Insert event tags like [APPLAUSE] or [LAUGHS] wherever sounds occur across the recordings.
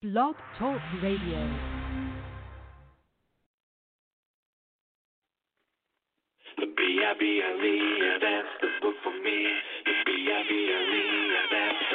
Blog Talk Radio. The B-I-B-L-E, that's the book for me. The B-I-B-L-E, that's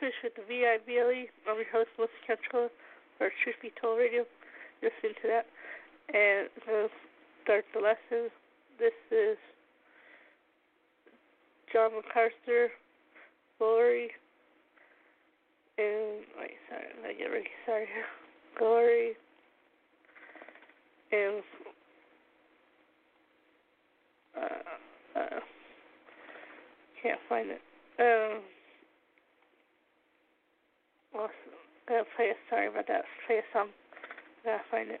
fish with the VIBLE. I'm your host, Melissa Cantrell, for Truth Be Told Radio. Listen to that. And uh, start the lesson. This is John MacArthur, Glory, and, wait, sorry, I get ready, sorry. [LAUGHS] Glory, and, uh, uh, can't find it. Um, Awesome. Gotta uh, play a sorry about that. Play a song. Gotta uh, find it.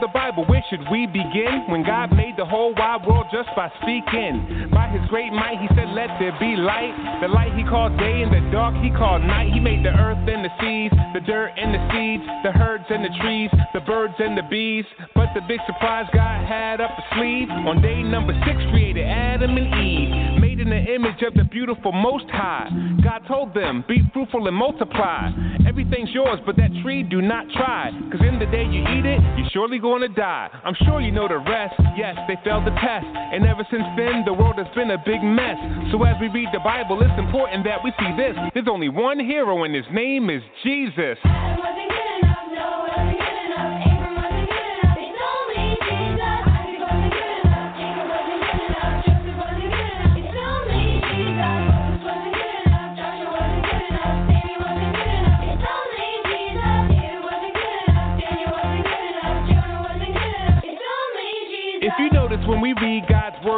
The Bible, where should we begin? When God made the whole wide world just by speaking. By his great might, he said, Let there be light. The light he called day and the dark he called night. He made the earth and the seas, the dirt and the seeds, the herds and the trees, the birds and the bees. But the big surprise God had up the sleeve on day number six created Adam and Eve. Made in the image of the beautiful Most High. God told them, Be fruitful and multiply. Everything's yours, but that tree do not try. Cause in the day you eat it, you're surely gonna die. I'm sure you know the rest. Yes, they failed the test. And ever since then, the world has been a big mess. So as we read the Bible, it's important that we see this. There's only one hero, and his name is Jesus.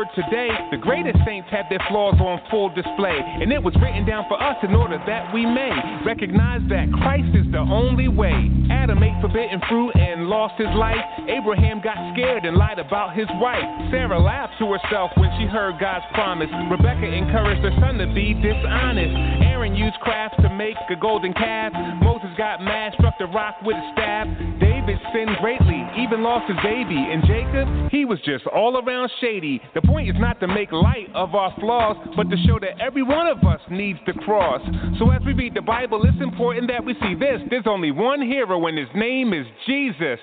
Word today, the greatest saints have their flaws on full display. And it was written down for us in order that we may recognize that Christ is the only way. Adam ate forbidden fruit and lost his life. Abraham got scared and lied about his wife. Sarah laughed to herself when she heard God's promise. Rebecca encouraged her son to be dishonest. Aaron used craft to make a golden calf. Moses got mad, struck the rock with a staff. David sinned greatly, even lost his baby. And Jacob, he was just all around shady. The point is not to make light of our flaws, but to show that every one of us needs the cross. So as we read the Bible, it's important that we see this. There's only one hero, and his name is Jesus.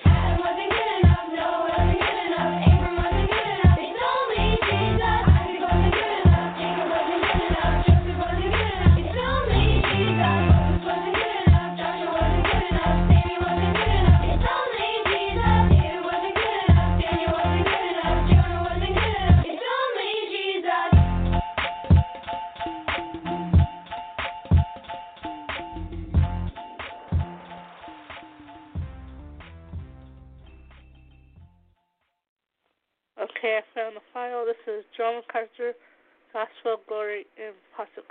This is John MacArthur, Gospel Glory in Apostle.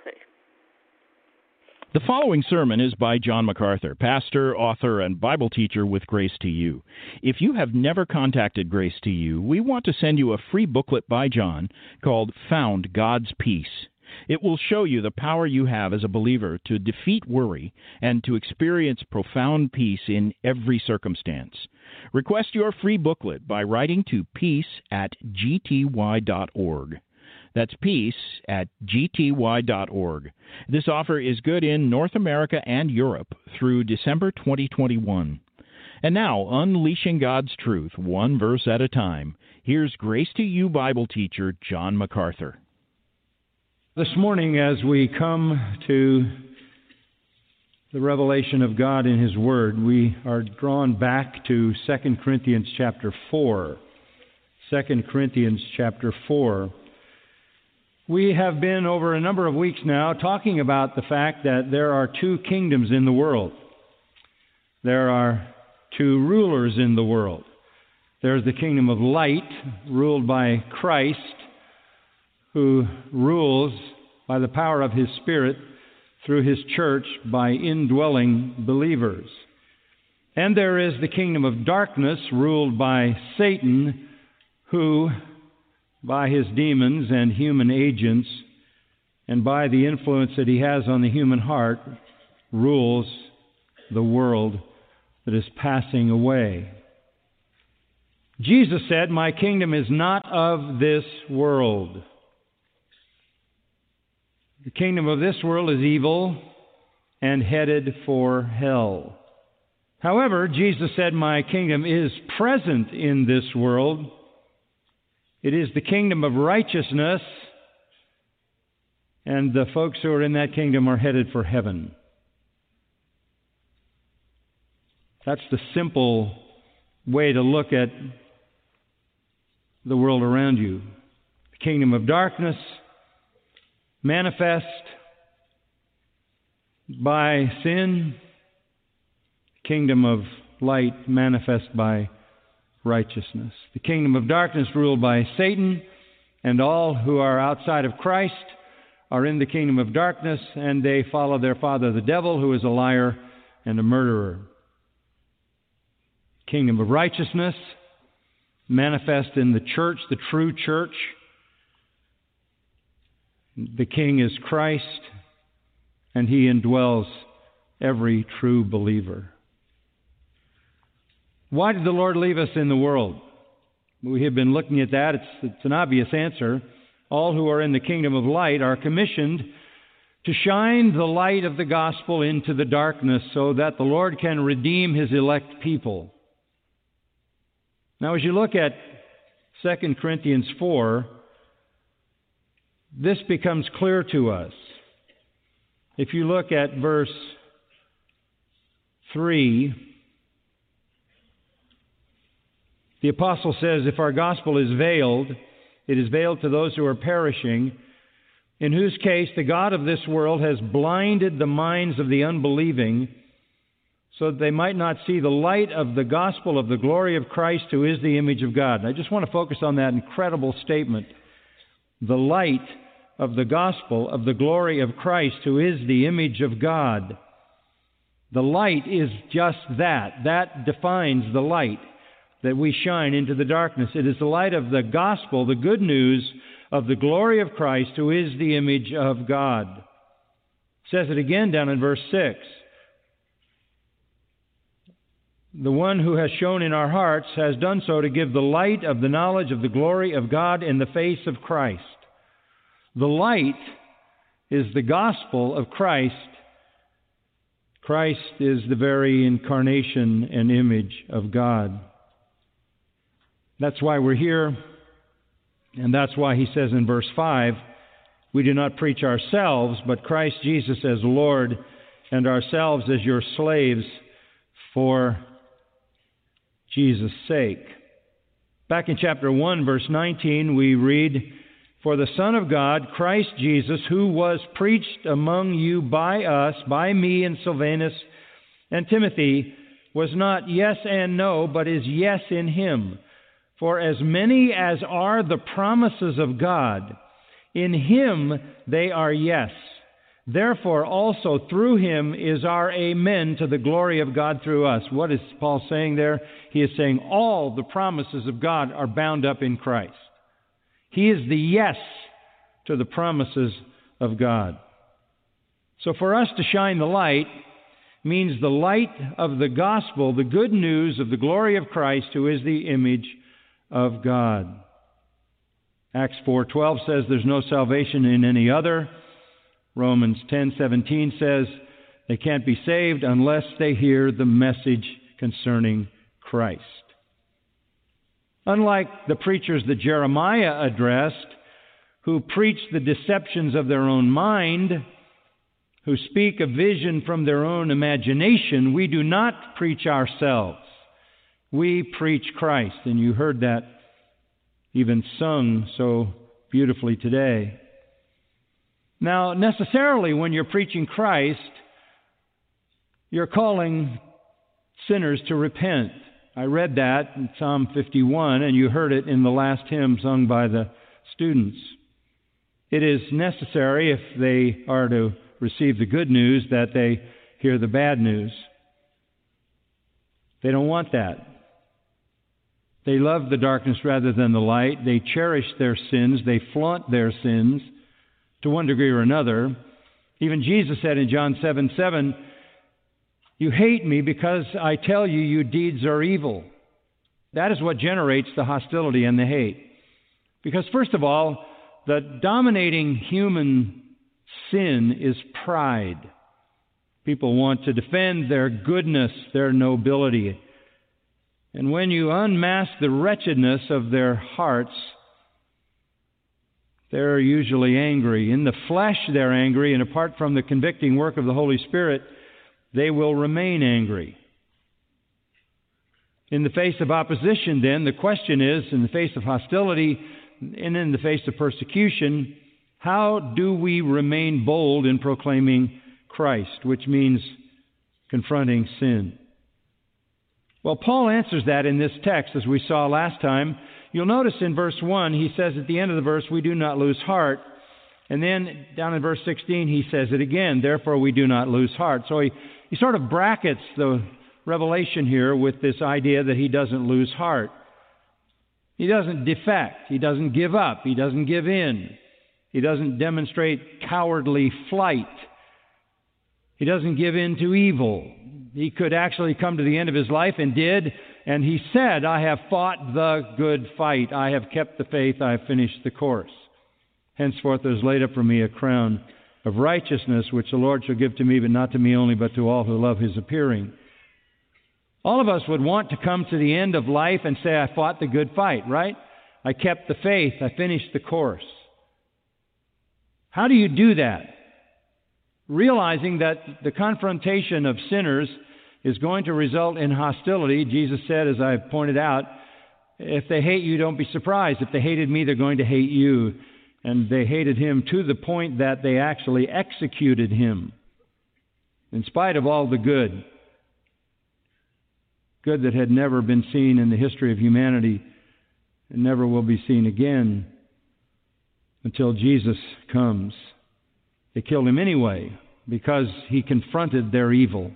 The following sermon is by John MacArthur, pastor, author, and Bible teacher with Grace to You. If you have never contacted Grace to You, we want to send you a free booklet by John called Found God's Peace. It will show you the power you have as a believer to defeat worry and to experience profound peace in every circumstance. Request your free booklet by writing to peace at gty.org. That's peace at gty.org. This offer is good in North America and Europe through December 2021. And now, unleashing God's truth one verse at a time, here's Grace to You Bible teacher John MacArthur. This morning, as we come to the revelation of God in His Word, we are drawn back to 2 Corinthians chapter 4. 2 Corinthians chapter 4. We have been over a number of weeks now talking about the fact that there are two kingdoms in the world. There are two rulers in the world. There's the kingdom of light, ruled by Christ, who rules by the power of His Spirit through His church by indwelling believers. And there is the kingdom of darkness, ruled by Satan, who, by his demons and human agents, and by the influence that he has on the human heart, rules the world that is passing away. Jesus said, My kingdom is not of this world. The kingdom of this world is evil and headed for hell. However, Jesus said, My kingdom is present in this world. It is the kingdom of righteousness, and the folks who are in that kingdom are headed for heaven. That's the simple way to look at the world around you. The kingdom of darkness manifest by sin, kingdom of light manifest by righteousness. The kingdom of darkness ruled by Satan, and all who are outside of Christ are in the kingdom of darkness, and they follow their father the devil, who is a liar and a murderer. kingdom of righteousness, manifest in the church, the true church. The King is Christ, and he indwells every true believer. Why did the Lord leave us in the world? We have been looking at that. It's, it's an obvious answer. All who are in the kingdom of light are commissioned to shine the light of the gospel into the darkness so that the Lord can redeem his elect people. Now, as you look at 2 Corinthians 4, this becomes clear to us. If you look at verse 3, the apostle says, If our gospel is veiled, it is veiled to those who are perishing, in whose case the God of this world has blinded the minds of the unbelieving, so that they might not see the light of the gospel of the glory of Christ, who is the image of God. And I just want to focus on that incredible statement. The light of the gospel of the glory of Christ, who is the image of God. The light is just that. That defines the light that we shine into the darkness. It is the light of the gospel, the good news of the glory of Christ, who is the image of God. It says it again down in verse 6. The one who has shone in our hearts has done so to give the light of the knowledge of the glory of God in the face of Christ. The light is the gospel of Christ. Christ is the very incarnation and image of God. That's why we're here, and that's why he says in verse 5 we do not preach ourselves, but Christ Jesus as Lord, and ourselves as your slaves for Jesus' sake. Back in chapter 1, verse 19, we read, For the Son of God, Christ Jesus, who was preached among you by us, by me and Silvanus and Timothy, was not yes and no, but is yes in him. For as many as are the promises of God, in him they are yes. Therefore, also through him is our amen to the glory of God through us. What is Paul saying there? He is saying all the promises of God are bound up in Christ. He is the yes to the promises of God. So for us to shine the light means the light of the gospel, the good news of the glory of Christ, who is the image of God. Acts 4:12 says there's no salvation in any other. Romans 10:17 says they can't be saved unless they hear the message concerning Christ. Unlike the preachers that Jeremiah addressed, who preach the deceptions of their own mind, who speak a vision from their own imagination, we do not preach ourselves. We preach Christ, and you heard that even sung so beautifully today. Now, necessarily, when you're preaching Christ, you're calling sinners to repent. I read that in Psalm 51, and you heard it in the last hymn sung by the students. It is necessary, if they are to receive the good news, that they hear the bad news. They don't want that. They love the darkness rather than the light. They cherish their sins. They flaunt their sins to one degree or another. Even Jesus said in John 7 7, You hate me because I tell you your deeds are evil. That is what generates the hostility and the hate. Because, first of all, the dominating human sin is pride. People want to defend their goodness, their nobility. And when you unmask the wretchedness of their hearts, they're usually angry. In the flesh, they're angry, and apart from the convicting work of the Holy Spirit, they will remain angry. In the face of opposition, then, the question is in the face of hostility and in the face of persecution, how do we remain bold in proclaiming Christ, which means confronting sin? Well, Paul answers that in this text, as we saw last time. You'll notice in verse 1, he says at the end of the verse, We do not lose heart. And then down in verse 16, he says it again, Therefore we do not lose heart. So he, he sort of brackets the Revelation here with this idea that he doesn't lose heart. He doesn't defect. He doesn't give up. He doesn't give in. He doesn't demonstrate cowardly flight. He doesn't give in to evil. He could actually come to the end of his life and did, and he said, I have fought the good fight. I have kept the faith. I have finished the course. Henceforth there is laid up for me a crown of righteousness, which the Lord shall give to me, but not to me only, but to all who love his appearing. All of us would want to come to the end of life and say, I fought the good fight, right? I kept the faith. I finished the course. How do you do that? Realizing that the confrontation of sinners is going to result in hostility. Jesus said, as I pointed out, if they hate you, don't be surprised. If they hated me, they're going to hate you. And they hated him to the point that they actually executed him, in spite of all the good good that had never been seen in the history of humanity and never will be seen again until Jesus comes. They killed him anyway because he confronted their evil.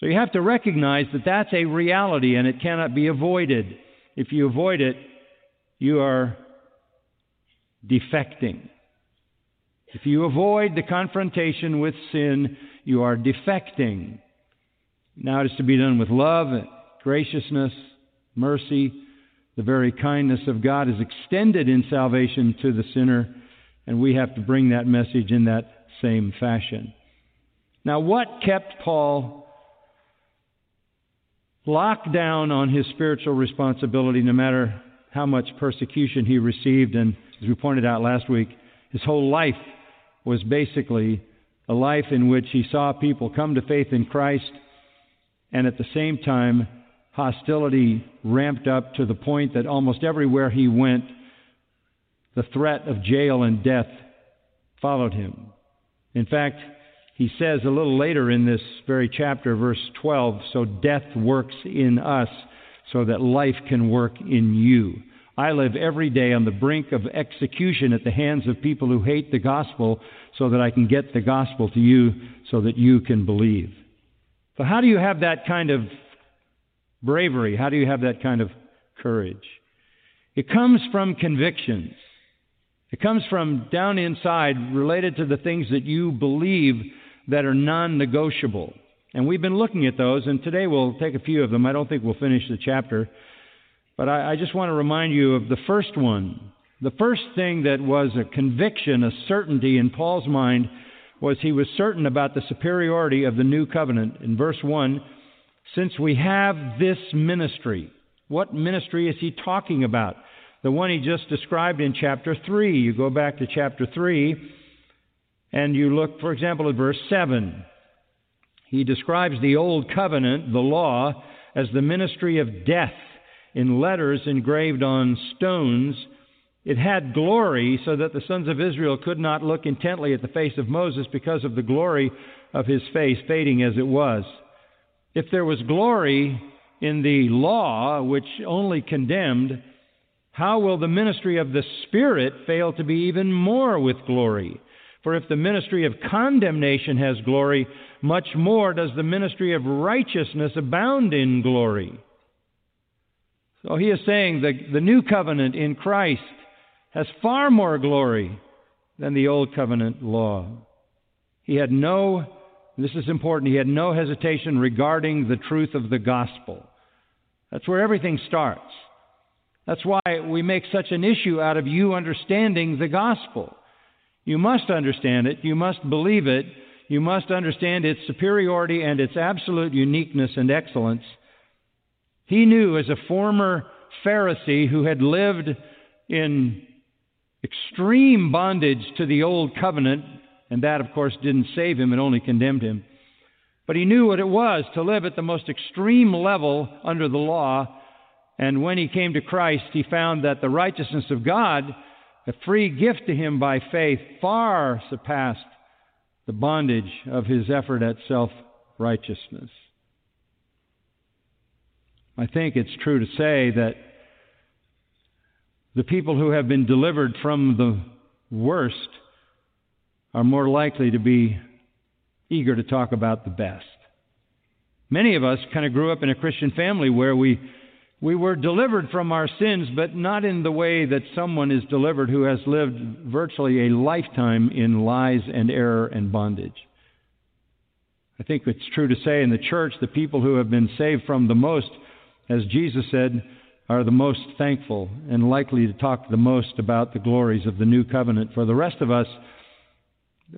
So you have to recognize that that's a reality and it cannot be avoided. If you avoid it, you are defecting. If you avoid the confrontation with sin, you are defecting. Now it is to be done with love, graciousness, mercy. The very kindness of God is extended in salvation to the sinner, and we have to bring that message in that same fashion. Now, what kept Paul locked down on his spiritual responsibility no matter how much persecution he received? And as we pointed out last week, his whole life was basically a life in which he saw people come to faith in Christ and at the same time, hostility ramped up to the point that almost everywhere he went, the threat of jail and death followed him. In fact, he says a little later in this very chapter, verse 12, so death works in us so that life can work in you. I live every day on the brink of execution at the hands of people who hate the gospel so that I can get the gospel to you so that you can believe. So, how do you have that kind of bravery? How do you have that kind of courage? It comes from convictions. It comes from down inside, related to the things that you believe that are non negotiable. And we've been looking at those, and today we'll take a few of them. I don't think we'll finish the chapter. But I, I just want to remind you of the first one. The first thing that was a conviction, a certainty in Paul's mind was he was certain about the superiority of the new covenant. In verse 1, since we have this ministry, what ministry is he talking about? The one he just described in chapter 3. You go back to chapter 3 and you look, for example, at verse 7. He describes the old covenant, the law, as the ministry of death in letters engraved on stones it had glory so that the sons of Israel could not look intently at the face of Moses because of the glory of his face fading as it was. If there was glory in the law, which only condemned, how will the ministry of the Spirit fail to be even more with glory? For if the ministry of condemnation has glory, much more does the ministry of righteousness abound in glory. So he is saying that the new covenant in Christ has far more glory than the Old Covenant law. He had no, this is important, he had no hesitation regarding the truth of the gospel. That's where everything starts. That's why we make such an issue out of you understanding the gospel. You must understand it, you must believe it, you must understand its superiority and its absolute uniqueness and excellence. He knew as a former Pharisee who had lived in extreme bondage to the old covenant, and that, of course, didn't save him, it only condemned him. But he knew what it was to live at the most extreme level under the law. And when he came to Christ, he found that the righteousness of God, a free gift to him by faith, far surpassed the bondage of his effort at self righteousness. I think it's true to say that the people who have been delivered from the worst are more likely to be eager to talk about the best. Many of us kind of grew up in a Christian family where we we were delivered from our sins, but not in the way that someone is delivered who has lived virtually a lifetime in lies and error and bondage. I think it's true to say in the church, the people who have been saved from the most, as Jesus said, are the most thankful and likely to talk the most about the glories of the new covenant. For the rest of us,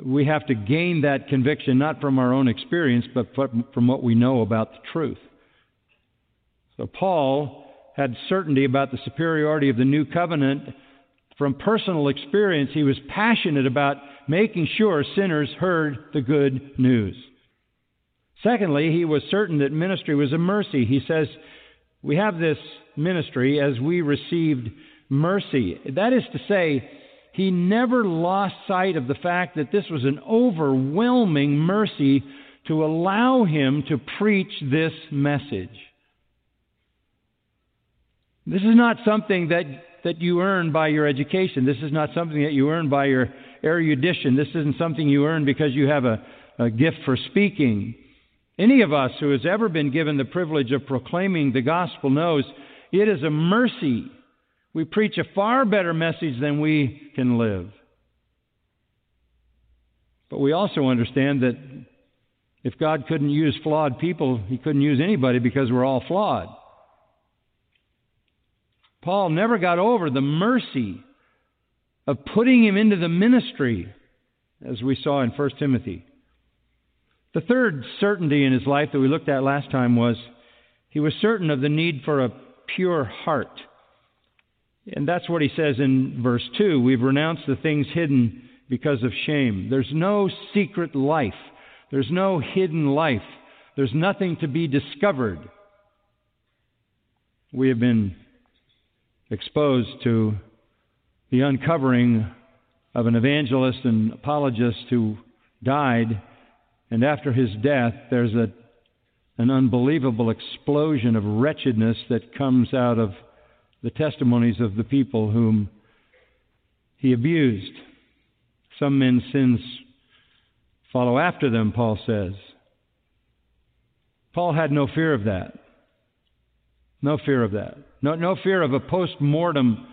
we have to gain that conviction not from our own experience, but from what we know about the truth. So Paul had certainty about the superiority of the new covenant. From personal experience, he was passionate about making sure sinners heard the good news. Secondly, he was certain that ministry was a mercy. He says, We have this ministry as we received mercy. That is to say, he never lost sight of the fact that this was an overwhelming mercy to allow him to preach this message. This is not something that, that you earn by your education. This is not something that you earn by your erudition. This isn't something you earn because you have a, a gift for speaking. Any of us who has ever been given the privilege of proclaiming the gospel knows it is a mercy. We preach a far better message than we can live. But we also understand that if God couldn't use flawed people, He couldn't use anybody because we're all flawed. Paul never got over the mercy of putting him into the ministry, as we saw in 1 Timothy. The third certainty in his life that we looked at last time was he was certain of the need for a pure heart. And that's what he says in verse 2. We've renounced the things hidden because of shame. There's no secret life, there's no hidden life, there's nothing to be discovered. We have been exposed to the uncovering of an evangelist and apologist who died, and after his death, there's a, an unbelievable explosion of wretchedness that comes out of the testimonies of the people whom he abused. Some men's sins follow after them, Paul says. Paul had no fear of that. No fear of that. No, no fear of a post mortem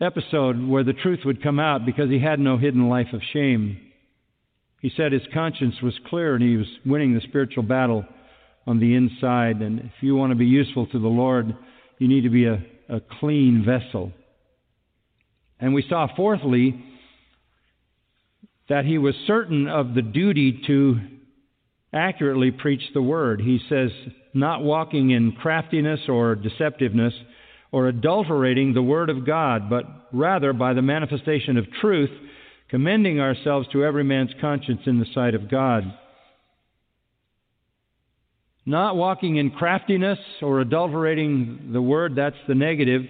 episode where the truth would come out because he had no hidden life of shame. He said his conscience was clear and he was winning the spiritual battle on the inside. And if you want to be useful to the Lord, you need to be a, a clean vessel. And we saw, fourthly, that he was certain of the duty to accurately preach the word. He says, not walking in craftiness or deceptiveness or adulterating the word of God, but rather by the manifestation of truth, commending ourselves to every man's conscience in the sight of God. Not walking in craftiness or adulterating the word, that's the negative,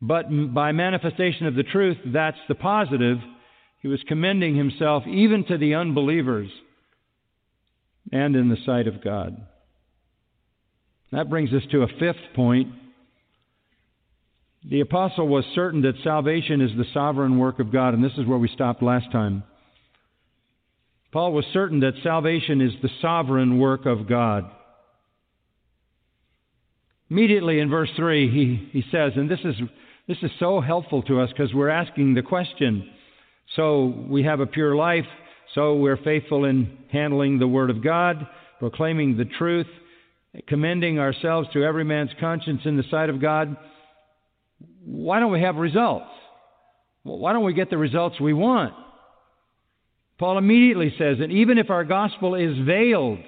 but by manifestation of the truth, that's the positive. He was commending himself even to the unbelievers and in the sight of God. That brings us to a fifth point. The apostle was certain that salvation is the sovereign work of God, and this is where we stopped last time. Paul was certain that salvation is the sovereign work of God. Immediately in verse 3, he, he says, and this is, this is so helpful to us because we're asking the question so we have a pure life, so we're faithful in handling the Word of God, proclaiming the truth, commending ourselves to every man's conscience in the sight of God. Why don't we have results? Well, why don't we get the results we want? Paul immediately says that even if our gospel is veiled,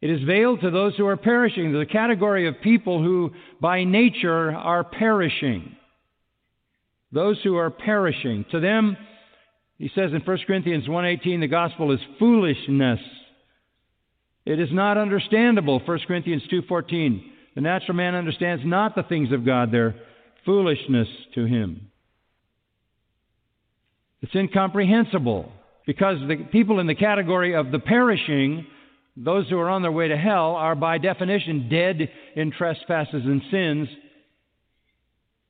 it is veiled to those who are perishing, the category of people who by nature are perishing. Those who are perishing. To them, he says in 1 Corinthians 1:18 the gospel is foolishness. It is not understandable. 1 Corinthians 2:14 the natural man understands not the things of God, they're foolishness to him. It's incomprehensible because the people in the category of the perishing, those who are on their way to hell, are by definition dead in trespasses and sins.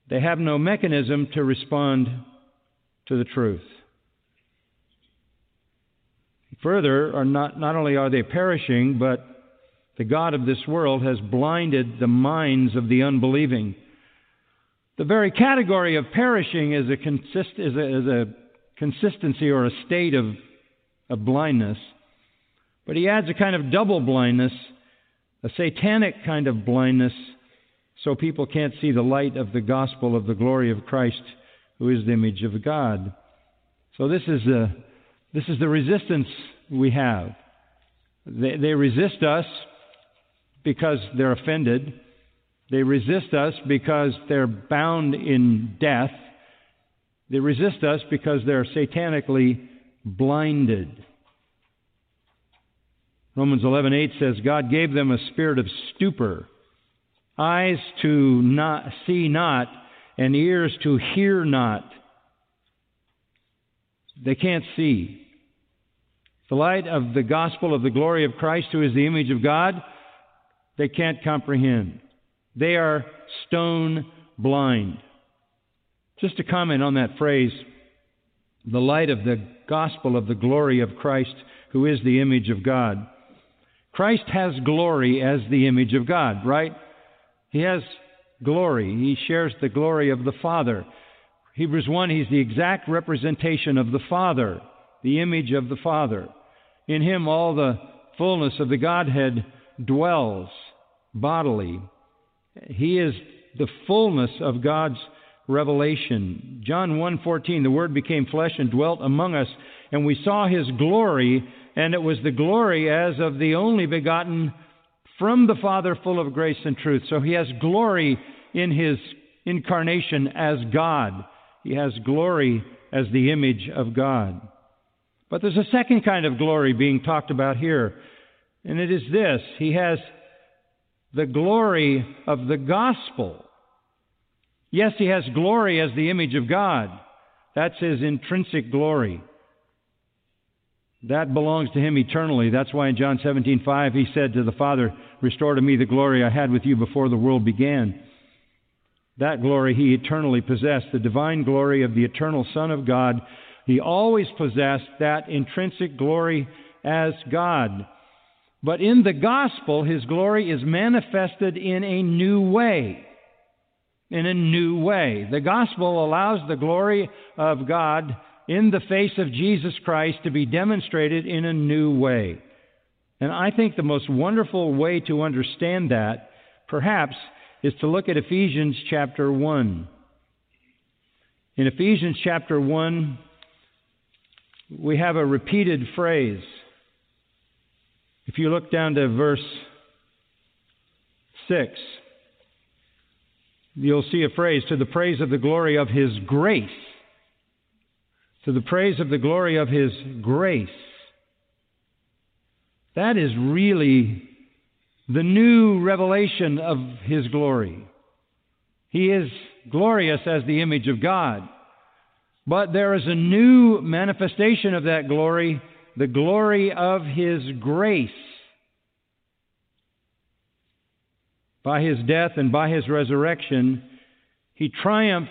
They have no mechanism to respond to the truth. Further, are not, not only are they perishing, but The God of this world has blinded the minds of the unbelieving. The very category of perishing is a, consist, is a, is a consistency or a state of, of blindness. But he adds a kind of double blindness, a satanic kind of blindness, so people can't see the light of the gospel of the glory of Christ, who is the image of God. So this is the, this is the resistance we have. They, they resist us because they're offended. They resist us because they're bound in death. They resist us because they're satanically blinded. Romans 11:8 says God gave them a spirit of stupor, eyes to not see not and ears to hear not. They can't see. The light of the gospel of the glory of Christ who is the image of God, they can't comprehend. They are stone blind. Just to comment on that phrase, the light of the gospel of the glory of Christ, who is the image of God. Christ has glory as the image of God, right? He has glory. He shares the glory of the Father. Hebrews 1, he's the exact representation of the Father, the image of the Father. In him all the fullness of the Godhead dwells bodily. He is the fullness of God's revelation. John 1:14 The word became flesh and dwelt among us and we saw his glory and it was the glory as of the only begotten from the Father full of grace and truth. So he has glory in his incarnation as God. He has glory as the image of God. But there's a second kind of glory being talked about here, and it is this He has the glory of the gospel. Yes, he has glory as the image of God. That's his intrinsic glory. That belongs to him eternally. That's why in John 17:5 he said to the Father, "Restore to me the glory I had with you before the world began." That glory he eternally possessed, the divine glory of the eternal Son of God. He always possessed that intrinsic glory as God. But in the gospel, his glory is manifested in a new way. In a new way. The gospel allows the glory of God in the face of Jesus Christ to be demonstrated in a new way. And I think the most wonderful way to understand that, perhaps, is to look at Ephesians chapter 1. In Ephesians chapter 1, we have a repeated phrase. If you look down to verse 6, you'll see a phrase, to the praise of the glory of His grace. To the praise of the glory of His grace. That is really the new revelation of His glory. He is glorious as the image of God. But there is a new manifestation of that glory the glory of His grace. By His death and by His resurrection, He triumphed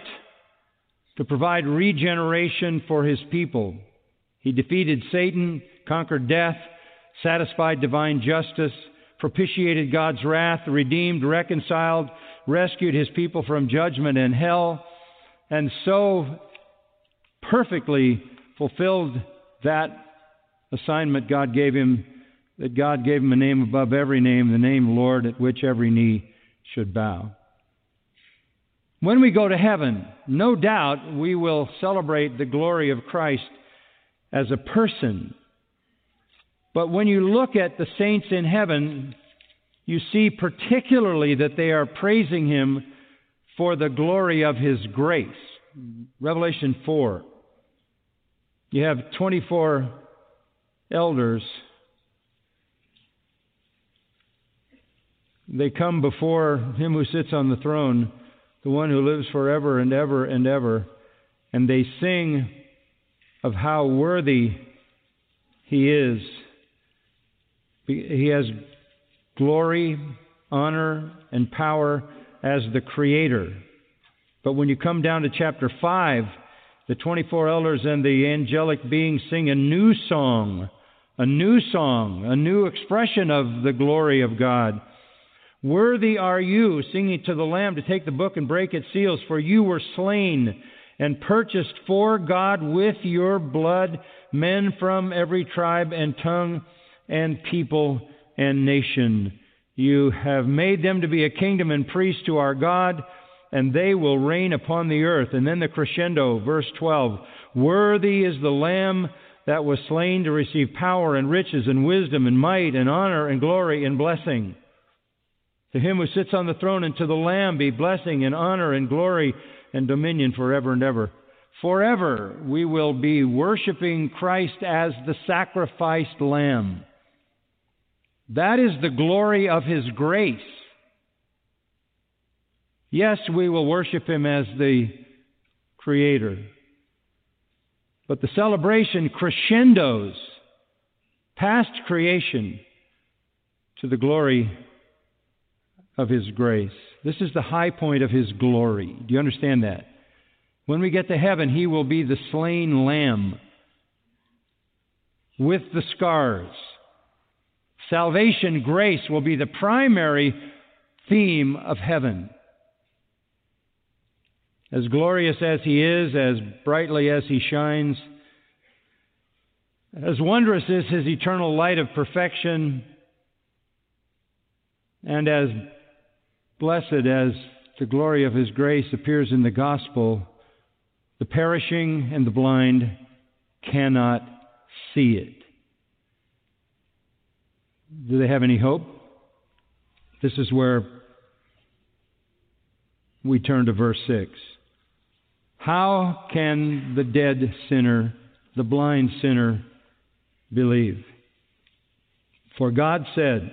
to provide regeneration for His people. He defeated Satan, conquered death, satisfied divine justice, propitiated God's wrath, redeemed, reconciled, rescued His people from judgment and hell, and so perfectly fulfilled that assignment God gave him, that God gave him a name above every name, the name Lord, at which every knee should bow. When we go to heaven, no doubt we will celebrate the glory of Christ as a person. But when you look at the saints in heaven, you see particularly that they are praising Him for the glory of His grace. Revelation 4. You have 24 elders, they come before him who sits on the throne, the one who lives forever and ever and ever, and they sing of how worthy he is. He has glory, honor, and power as the Creator. But when you come down to chapter 5, the 24 elders and the angelic beings sing a new song a new song, a new expression of the glory of God. Worthy are you, singing to the Lamb, to take the book and break its seals, for you were slain and purchased for God with your blood men from every tribe and tongue and people and nation. You have made them to be a kingdom and priests to our God, and they will reign upon the earth. And then the crescendo, verse 12 Worthy is the Lamb that was slain to receive power and riches and wisdom and might and honor and glory and blessing. To him who sits on the throne and to the Lamb be blessing and honor and glory and dominion forever and ever. Forever we will be worshiping Christ as the sacrificed Lamb. That is the glory of His grace. Yes, we will worship Him as the Creator. But the celebration crescendos past creation to the glory of His grace. This is the high point of His glory. Do you understand that? When we get to heaven, He will be the slain lamb with the scars. Salvation, grace will be the primary theme of heaven. As glorious as He is, as brightly as He shines, as wondrous is His eternal light of perfection, and as blessed as the glory of His grace appears in the gospel, the perishing and the blind cannot see it. Do they have any hope? This is where we turn to verse 6. How can the dead sinner, the blind sinner, believe? For God said,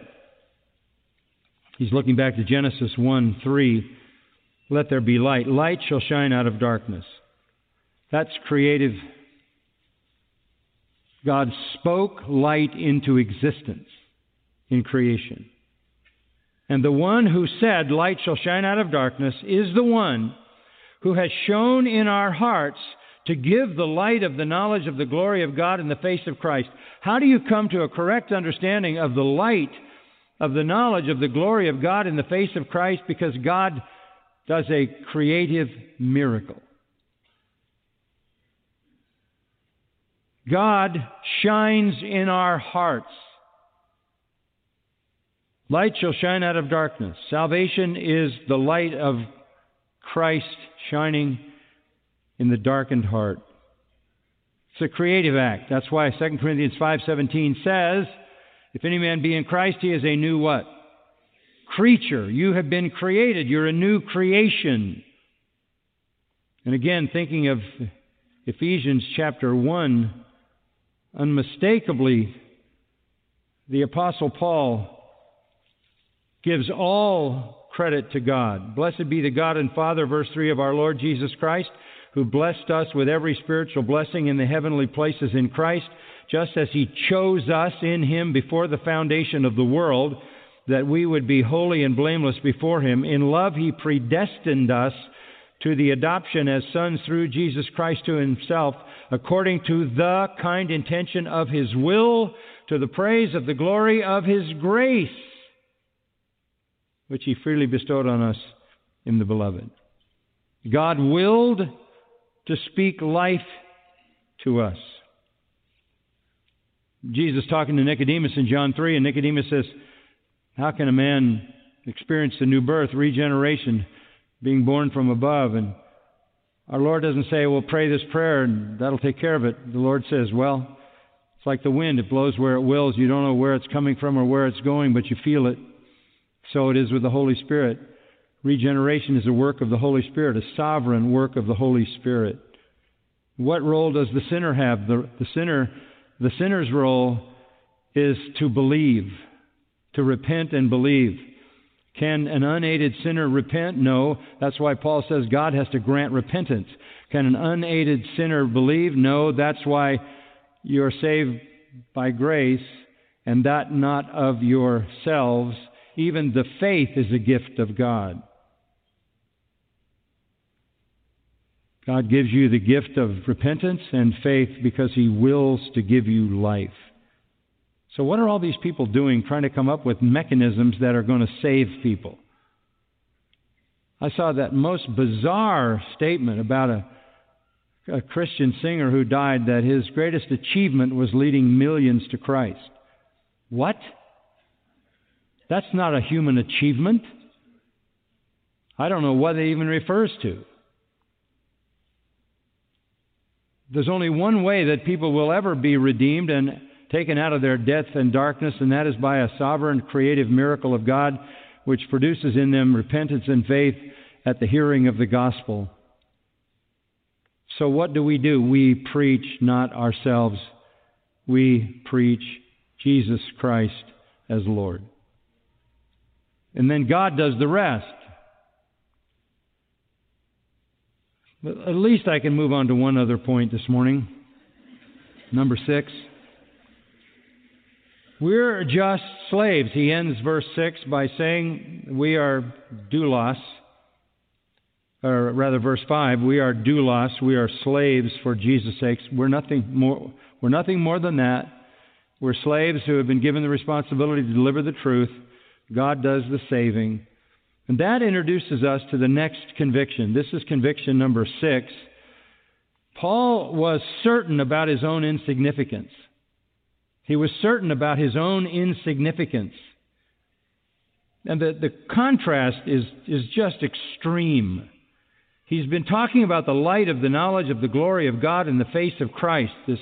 He's looking back to Genesis 1 3, let there be light. Light shall shine out of darkness. That's creative. God spoke light into existence in creation. And the one who said, Light shall shine out of darkness, is the one who has shown in our hearts to give the light of the knowledge of the glory of God in the face of Christ. How do you come to a correct understanding of the light of the knowledge of the glory of God in the face of Christ? Because God does a creative miracle. God shines in our hearts. Light shall shine out of darkness. Salvation is the light of Christ shining in the darkened heart. It's a creative act. That's why 2 Corinthians 5:17 says, "If any man be in Christ, he is a new what? Creature. You have been created. You're a new creation." And again, thinking of Ephesians chapter 1, unmistakably, the Apostle Paul gives all credit to God. Blessed be the God and Father, verse 3 of our Lord Jesus Christ, who blessed us with every spiritual blessing in the heavenly places in Christ, just as He chose us in Him before the foundation of the world, that we would be holy and blameless before Him. In love, He predestined us to the adoption as sons through Jesus Christ to Himself, according to the kind intention of His will, to the praise of the glory of His grace which He freely bestowed on us in the Beloved. God willed to speak life to us. Jesus talking to Nicodemus in John 3, and Nicodemus says, How can a man experience the new birth, regeneration, being born from above? And our Lord doesn't say, Well, pray this prayer and that'll take care of it. The Lord says, Well, it's like the wind, it blows where it wills. You don't know where it's coming from or where it's going, but you feel it. So it is with the Holy Spirit. Regeneration is a work of the Holy Spirit, a sovereign work of the Holy Spirit. What role does the sinner have? The, the sinner, the sinner's role is to believe, to repent and believe. Can an unaided sinner repent? No. That's why Paul says God has to grant repentance. Can an unaided sinner believe? No. That's why you're saved by grace, and that not of yourselves. Even the faith is a gift of God. God gives you the gift of repentance and faith because He wills to give you life. So, what are all these people doing trying to come up with mechanisms that are going to save people? I saw that most bizarre statement about a, a Christian singer who died that his greatest achievement was leading millions to Christ. What? That's not a human achievement. I don't know what it even refers to. There's only one way that people will ever be redeemed and taken out of their death and darkness, and that is by a sovereign creative miracle of God which produces in them repentance and faith at the hearing of the gospel. So, what do we do? We preach not ourselves, we preach Jesus Christ as Lord. And then God does the rest. But at least I can move on to one other point this morning. Number six. We're just slaves. He ends verse 6 by saying we are doulos, or rather, verse 5, we are doulos, we are slaves for Jesus' sake. We're nothing more, we're nothing more than that. We're slaves who have been given the responsibility to deliver the truth. God does the saving. And that introduces us to the next conviction. This is conviction number six. Paul was certain about his own insignificance. He was certain about his own insignificance. And the, the contrast is, is just extreme. He's been talking about the light of the knowledge of the glory of God in the face of Christ, this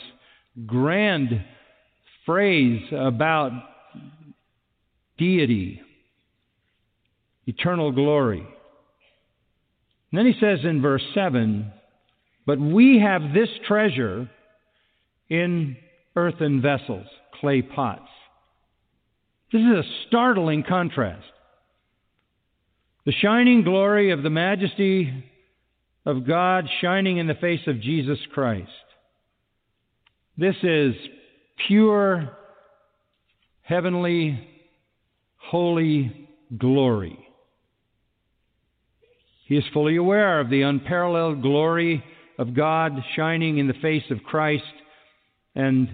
grand phrase about deity, eternal glory. And then he says in verse 7 But we have this treasure in earthen vessels, clay pots. This is a startling contrast. The shining glory of the majesty of God shining in the face of Jesus Christ. This is pure, heavenly, holy glory. He is fully aware of the unparalleled glory of God shining in the face of Christ and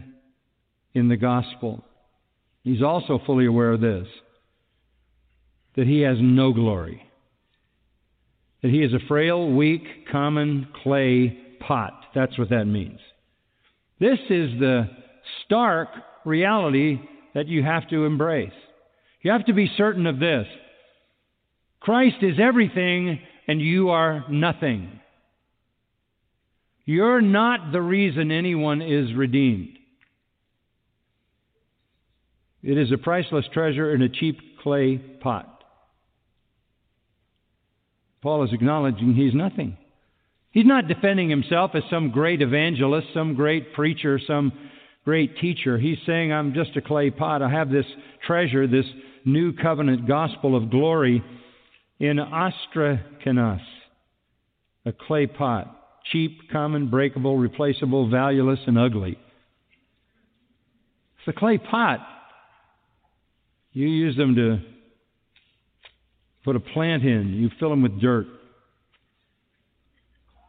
in the gospel. He's also fully aware of this that he has no glory, that he is a frail, weak, common clay pot. That's what that means. This is the stark reality that you have to embrace. You have to be certain of this Christ is everything, and you are nothing. You're not the reason anyone is redeemed. It is a priceless treasure in a cheap clay pot. Paul is acknowledging he's nothing. He's not defending himself as some great evangelist, some great preacher, some great teacher. He's saying, I'm just a clay pot. I have this treasure, this new covenant gospel of glory in ostrakinos, a clay pot. Cheap, common, breakable, replaceable, valueless, and ugly. It's a clay pot. You use them to put a plant in, you fill them with dirt.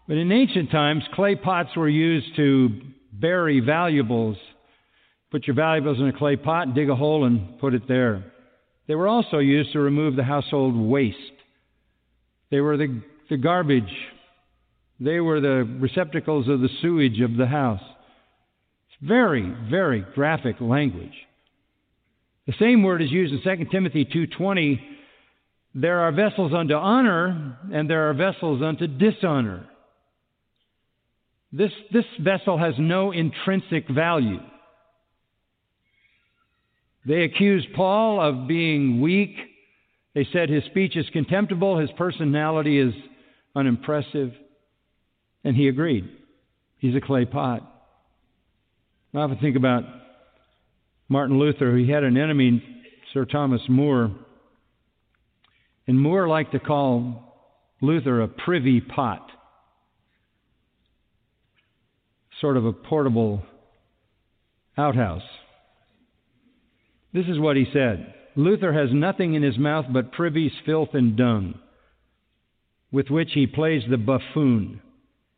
But in ancient times, clay pots were used to bury valuables. Put your valuables in a clay pot dig a hole and put it there. They were also used to remove the household waste. They were the, the garbage. They were the receptacles of the sewage of the house. It's very, very graphic language. The same word is used in 2 Timothy 2:20. There are vessels unto honor and there are vessels unto dishonor. This, this vessel has no intrinsic value. They accused Paul of being weak. They said his speech is contemptible, his personality is unimpressive. And he agreed. He's a clay pot. I often think about Martin Luther, he had an enemy, Sir Thomas More. And More liked to call Luther a privy pot, sort of a portable outhouse. This is what he said Luther has nothing in his mouth but privy's filth and dung, with which he plays the buffoon.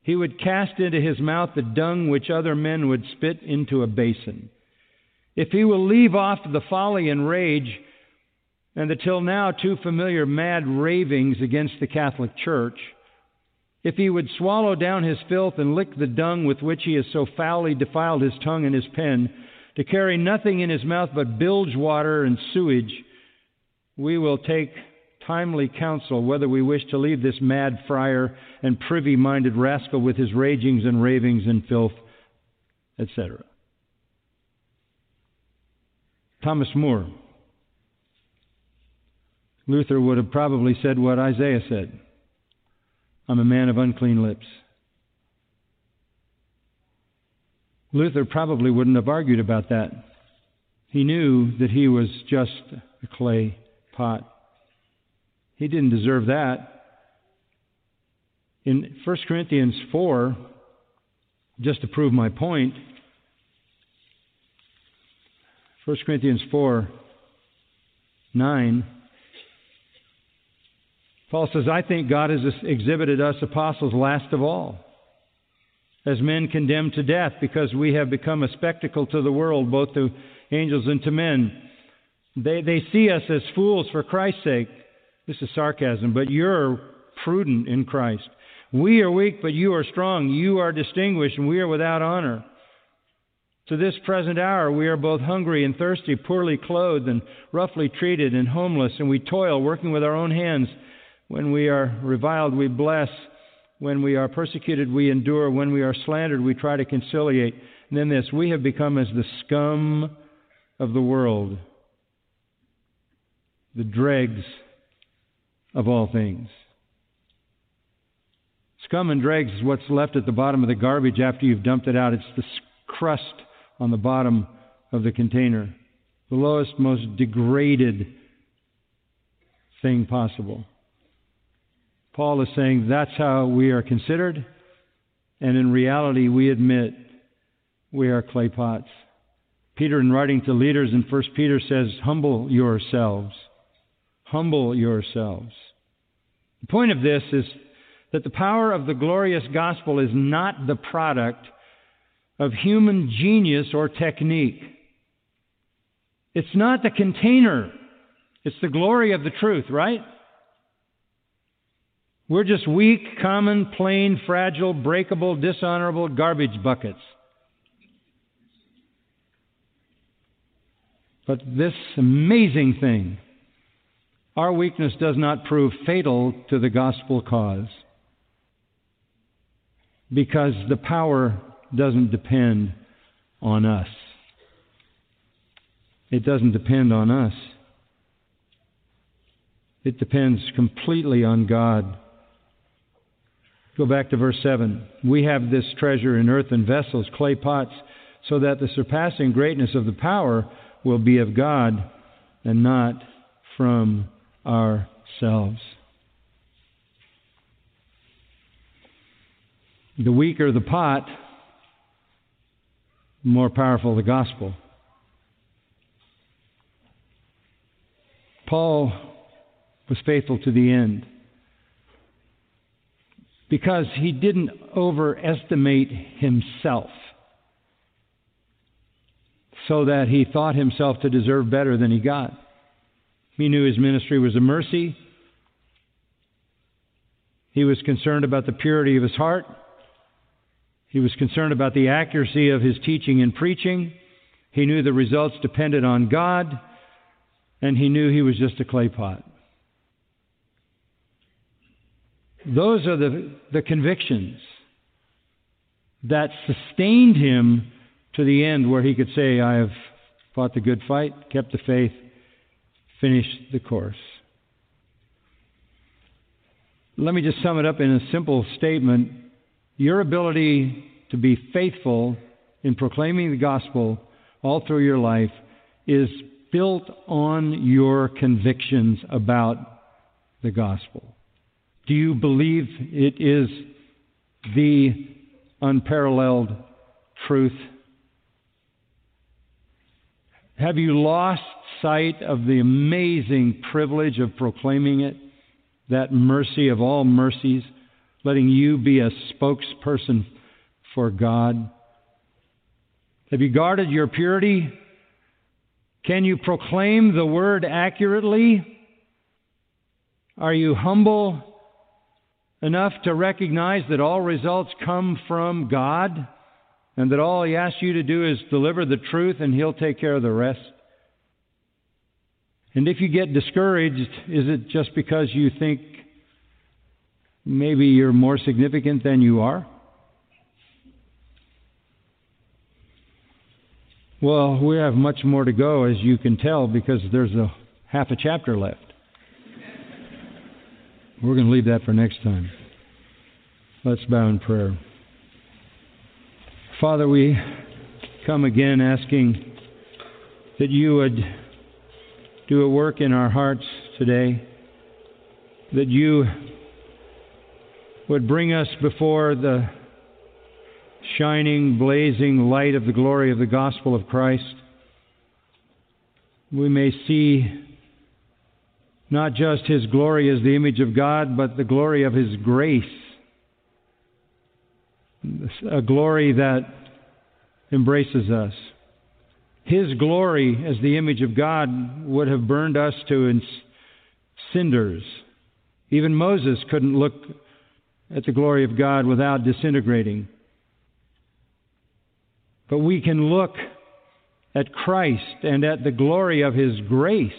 He would cast into his mouth the dung which other men would spit into a basin. if he will leave off the folly and rage and the till now too familiar mad ravings against the Catholic Church, if he would swallow down his filth and lick the dung with which he has so foully defiled his tongue and his pen, to carry nothing in his mouth but bilge water and sewage, we will take timely counsel whether we wish to leave this mad friar and privy minded rascal with his ragings and ravings and filth, etc. Thomas More. Luther would have probably said what Isaiah said I'm a man of unclean lips. Luther probably wouldn't have argued about that. He knew that he was just a clay pot. He didn't deserve that. In 1 Corinthians 4, just to prove my point, 1 Corinthians 4 9, Paul says, I think God has exhibited us apostles last of all as men condemned to death because we have become a spectacle to the world, both to angels and to men. They, they see us as fools for Christ's sake. This is sarcasm, but you're prudent in Christ. We are weak, but you are strong. You are distinguished, and we are without honor. To this present hour, we are both hungry and thirsty, poorly clothed and roughly treated, and homeless, and we toil, working with our own hands. When we are reviled, we bless. When we are persecuted, we endure. When we are slandered, we try to conciliate. And then this we have become as the scum of the world, the dregs of all things. Scum and dregs is what's left at the bottom of the garbage after you've dumped it out. It's the crust on the bottom of the container, the lowest, most degraded thing possible. Paul is saying that's how we are considered, and in reality, we admit we are clay pots. Peter, in writing to leaders in 1 Peter, says, Humble yourselves. Humble yourselves. The point of this is that the power of the glorious gospel is not the product of human genius or technique. It's not the container, it's the glory of the truth, right? We're just weak, common, plain, fragile, breakable, dishonorable garbage buckets. But this amazing thing, our weakness does not prove fatal to the gospel cause because the power doesn't depend on us. It doesn't depend on us. It depends completely on God. Go back to verse 7. We have this treasure in earthen vessels, clay pots, so that the surpassing greatness of the power will be of God and not from ourselves. The weaker the pot, the more powerful the gospel. Paul was faithful to the end because he didn't overestimate himself so that he thought himself to deserve better than he got. He knew his ministry was a mercy. He was concerned about the purity of his heart. He was concerned about the accuracy of his teaching and preaching. He knew the results depended on God. And he knew he was just a clay pot. Those are the, the convictions that sustained him to the end where he could say, I have fought the good fight, kept the faith, finished the course. Let me just sum it up in a simple statement. Your ability to be faithful in proclaiming the gospel all through your life is built on your convictions about the gospel. Do you believe it is the unparalleled truth? Have you lost sight of the amazing privilege of proclaiming it? That mercy of all mercies, letting you be a spokesperson for God? Have you guarded your purity Can you proclaim the word accurately? Are you humble enough to recognize that all results come from God and that all He asks you to do is deliver the truth and He'll take care of the rest? And if you get discouraged, is it just because you think maybe you're more significant than you are? Well, we have much more to go, as you can tell, because there's a half a chapter left. We're going to leave that for next time. Let's bow in prayer. Father, we come again asking that you would do a work in our hearts today, that you would bring us before the shining, blazing light of the glory of the gospel of Christ. We may see not just His glory as the image of God, but the glory of His grace. A glory that embraces us. His glory as the image of God would have burned us to cinders. Even Moses couldn't look at the glory of God without disintegrating. But we can look at Christ and at the glory of His grace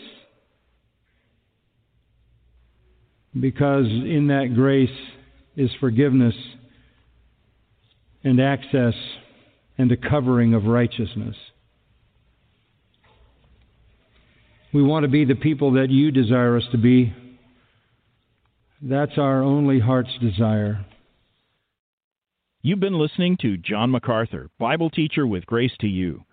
because in that grace is forgiveness and access and a covering of righteousness. We want to be the people that you desire us to be. That's our only heart's desire. You've been listening to John MacArthur, Bible teacher with Grace to You.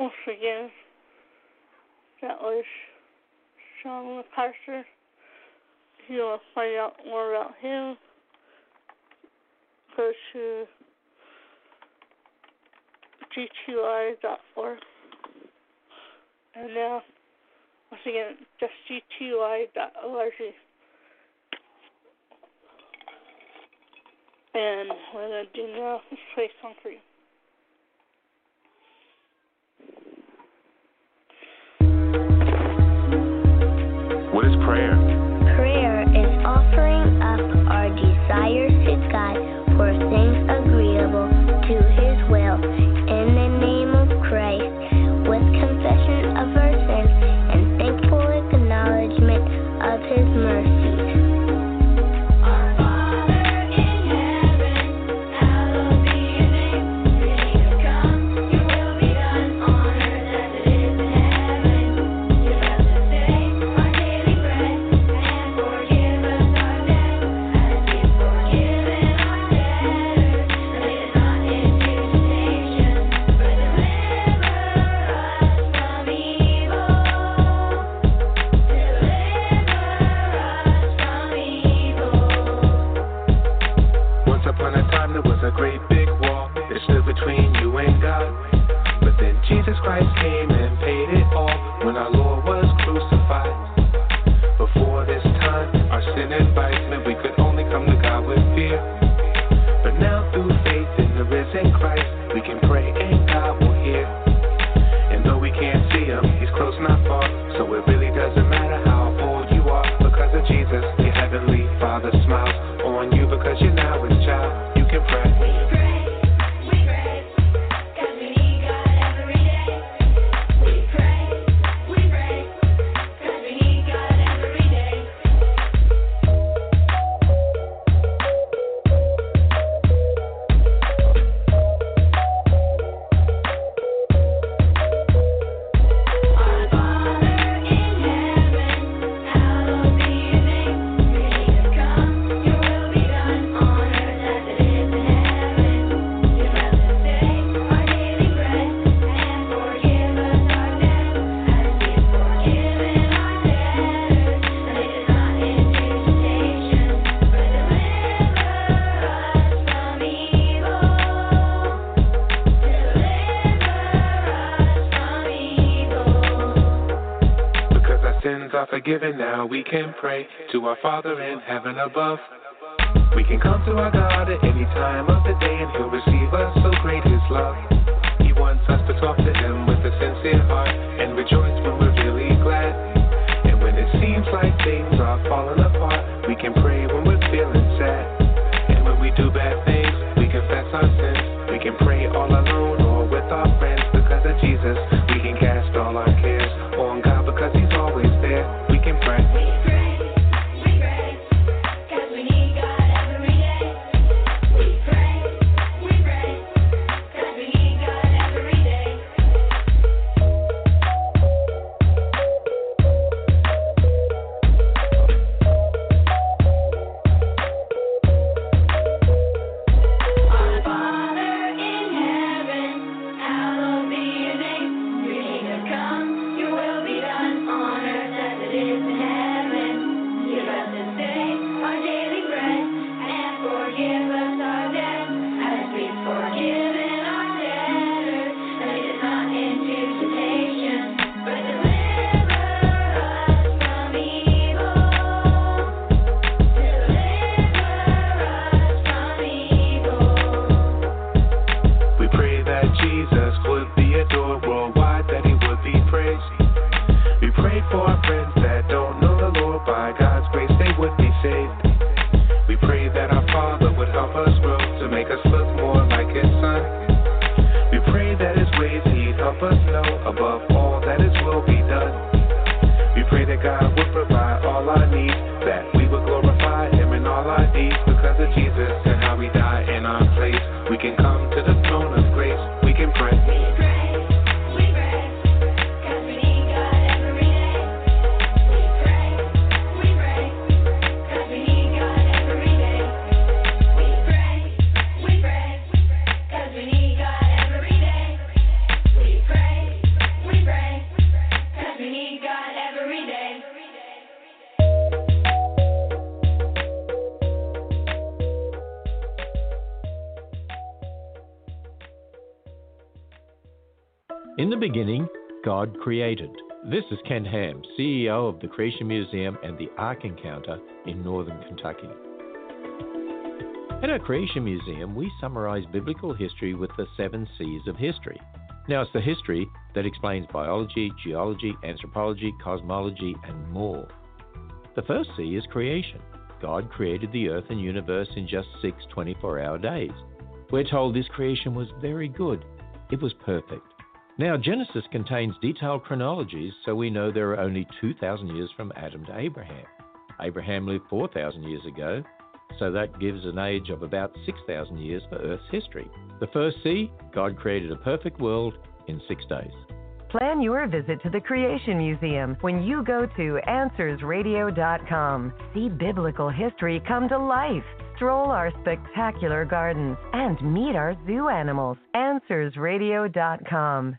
Once again, that was John MacArthur. If you want to find out more about him, go to gty.org. And now, once again, just gty.org. And what I'm going to do now is play song for you. Prayer forgiven now. We can pray to our Father in heaven above. We can come to our God at any time of the day and He'll receive us. So great His love. He wants us to talk to Him with a sincere heart and rejoice when we're really glad. And when it seems like things are falling apart, we can pray when we're feeling beginning, God created. This is Ken Ham, CEO of the Creation Museum and the Ark Encounter in northern Kentucky. At our Creation Museum, we summarize biblical history with the seven C's of history. Now, it's the history that explains biology, geology, anthropology, cosmology, and more. The first C is creation. God created the earth and universe in just six 24 hour days. We're told this creation was very good, it was perfect. Now, Genesis contains detailed chronologies, so we know there are only 2,000 years from Adam to Abraham. Abraham lived 4,000 years ago, so that gives an age of about 6,000 years for Earth's history. The first C God created a perfect world in six days. Plan your visit to the Creation Museum when you go to AnswersRadio.com. See biblical history come to life. Stroll our spectacular gardens and meet our zoo animals. AnswersRadio.com.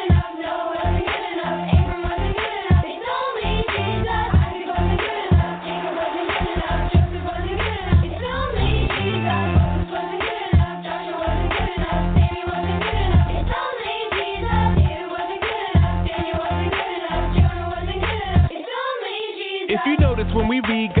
Notice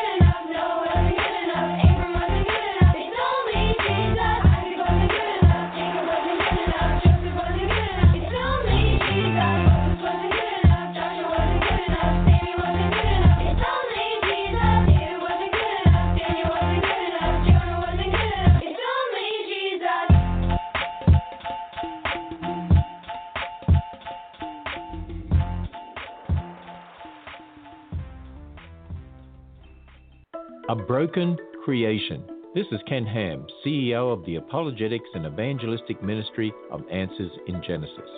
A Broken Creation. This is Ken Ham, CEO of the Apologetics and Evangelistic Ministry of Answers in Genesis.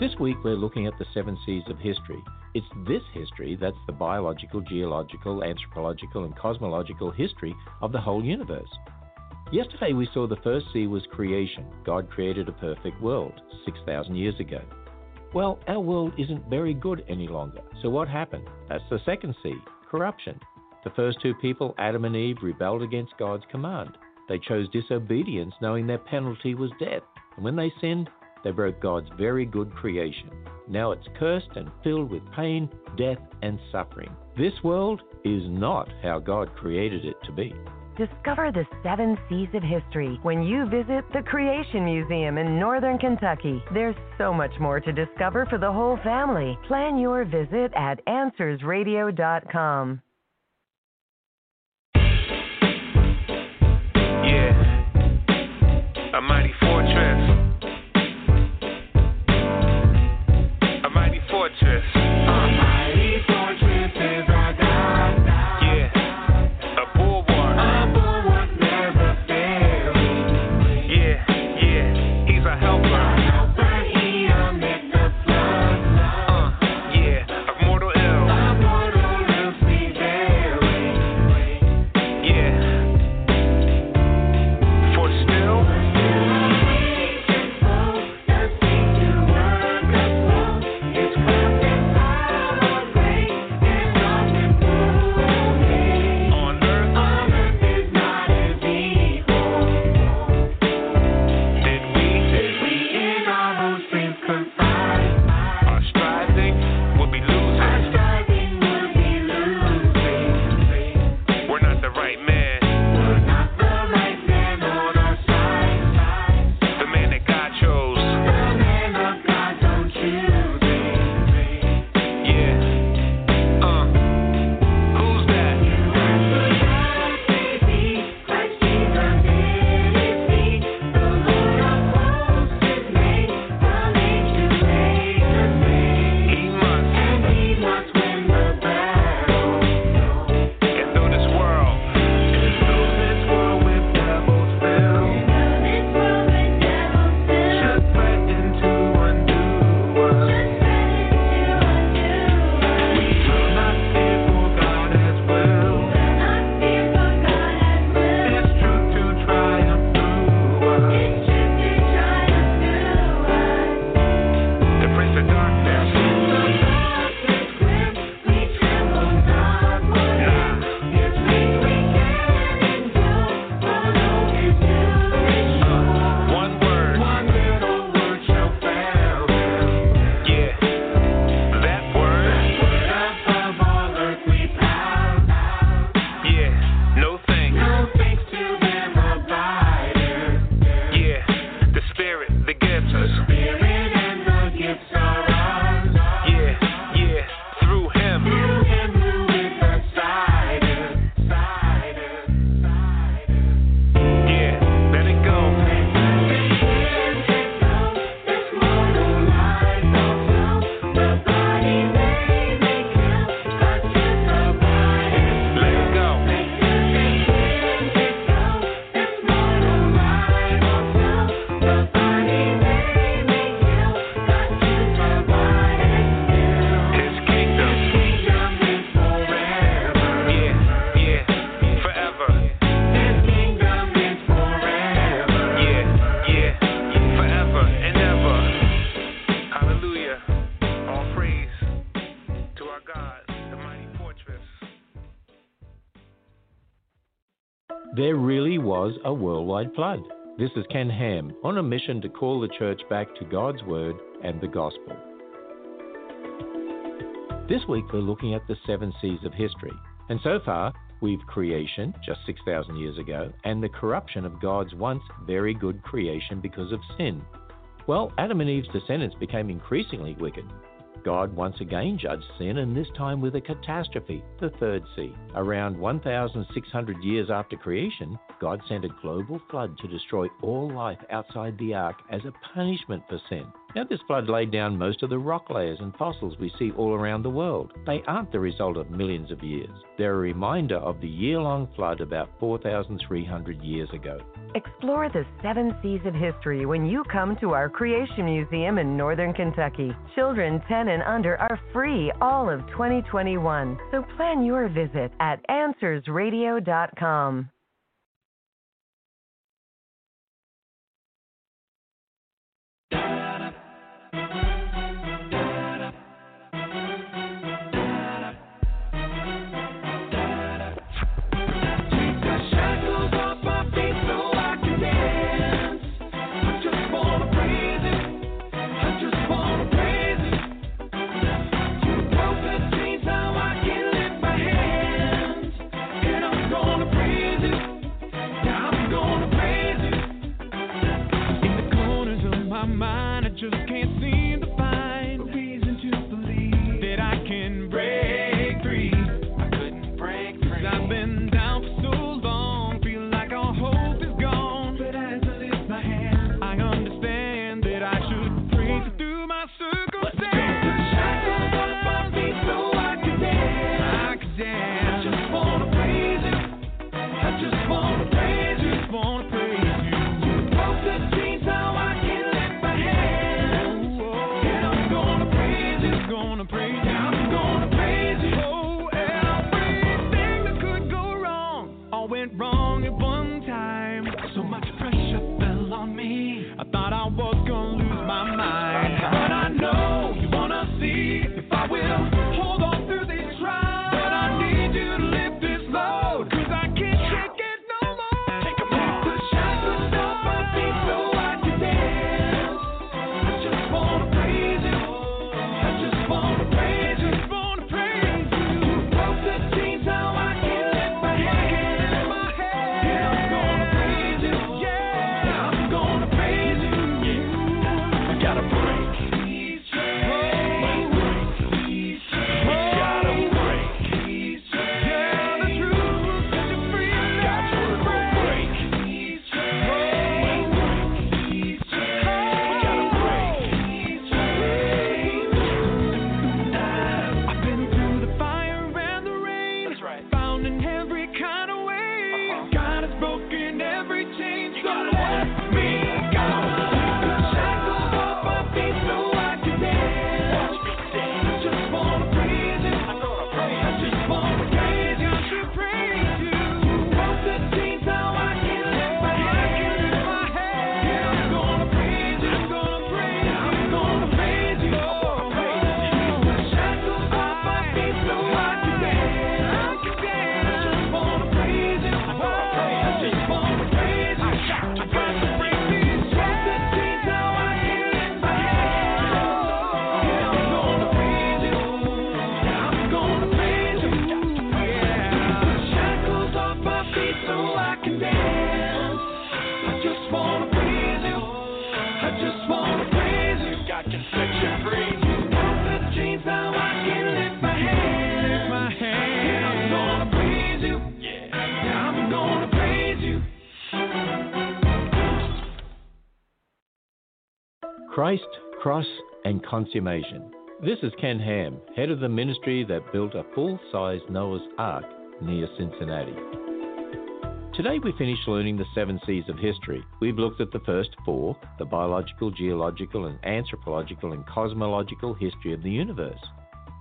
This week we're looking at the seven C's of history. It's this history that's the biological, geological, anthropological, and cosmological history of the whole universe. Yesterday we saw the first C was creation. God created a perfect world 6,000 years ago. Well, our world isn't very good any longer. So what happened? That's the second C, corruption. The first two people, Adam and Eve, rebelled against God's command. They chose disobedience, knowing their penalty was death. And when they sinned, they broke God's very good creation. Now it's cursed and filled with pain, death, and suffering. This world is not how God created it to be. Discover the seven C's of history when you visit the Creation Museum in Northern Kentucky. There's so much more to discover for the whole family. Plan your visit at AnswersRadio.com. A mighty was a worldwide flood. This is Ken Ham on a mission to call the church back to God's Word and the Gospel. This week we're looking at the seven C's of history. And so far, we've creation, just 6,000 years ago, and the corruption of God's once very good creation because of sin. Well, Adam and Eve's descendants became increasingly wicked. God once again judged sin, and this time with a catastrophe, the third C. Around 1,600 years after creation, God sent a global flood to destroy all life outside the ark as a punishment for sin. Now, this flood laid down most of the rock layers and fossils we see all around the world. They aren't the result of millions of years. They're a reminder of the year long flood about 4,300 years ago. Explore the seven C's of history when you come to our Creation Museum in Northern Kentucky. Children 10 and under are free all of 2021. So plan your visit at AnswersRadio.com. Consummation. This is Ken Ham, head of the ministry that built a full size Noah's Ark near Cincinnati. Today we finished learning the seven C's of history. We've looked at the first four the biological, geological, and anthropological and cosmological history of the universe.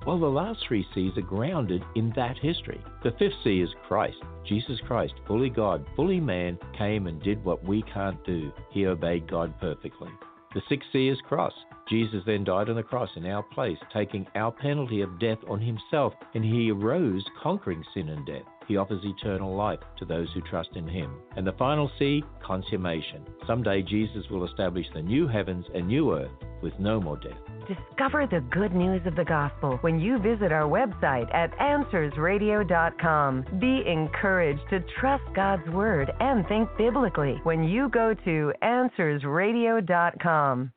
While the last three C's are grounded in that history. The fifth C is Christ. Jesus Christ, fully God, fully man, came and did what we can't do. He obeyed God perfectly. The sixth C is cross. Jesus then died on the cross in our place, taking our penalty of death on himself, and he arose, conquering sin and death. He offers eternal life to those who trust in him. And the final C, consummation. Someday Jesus will establish the new heavens and new earth with no more death. Discover the good news of the gospel when you visit our website at AnswersRadio.com. Be encouraged to trust God's word and think biblically when you go to AnswersRadio.com.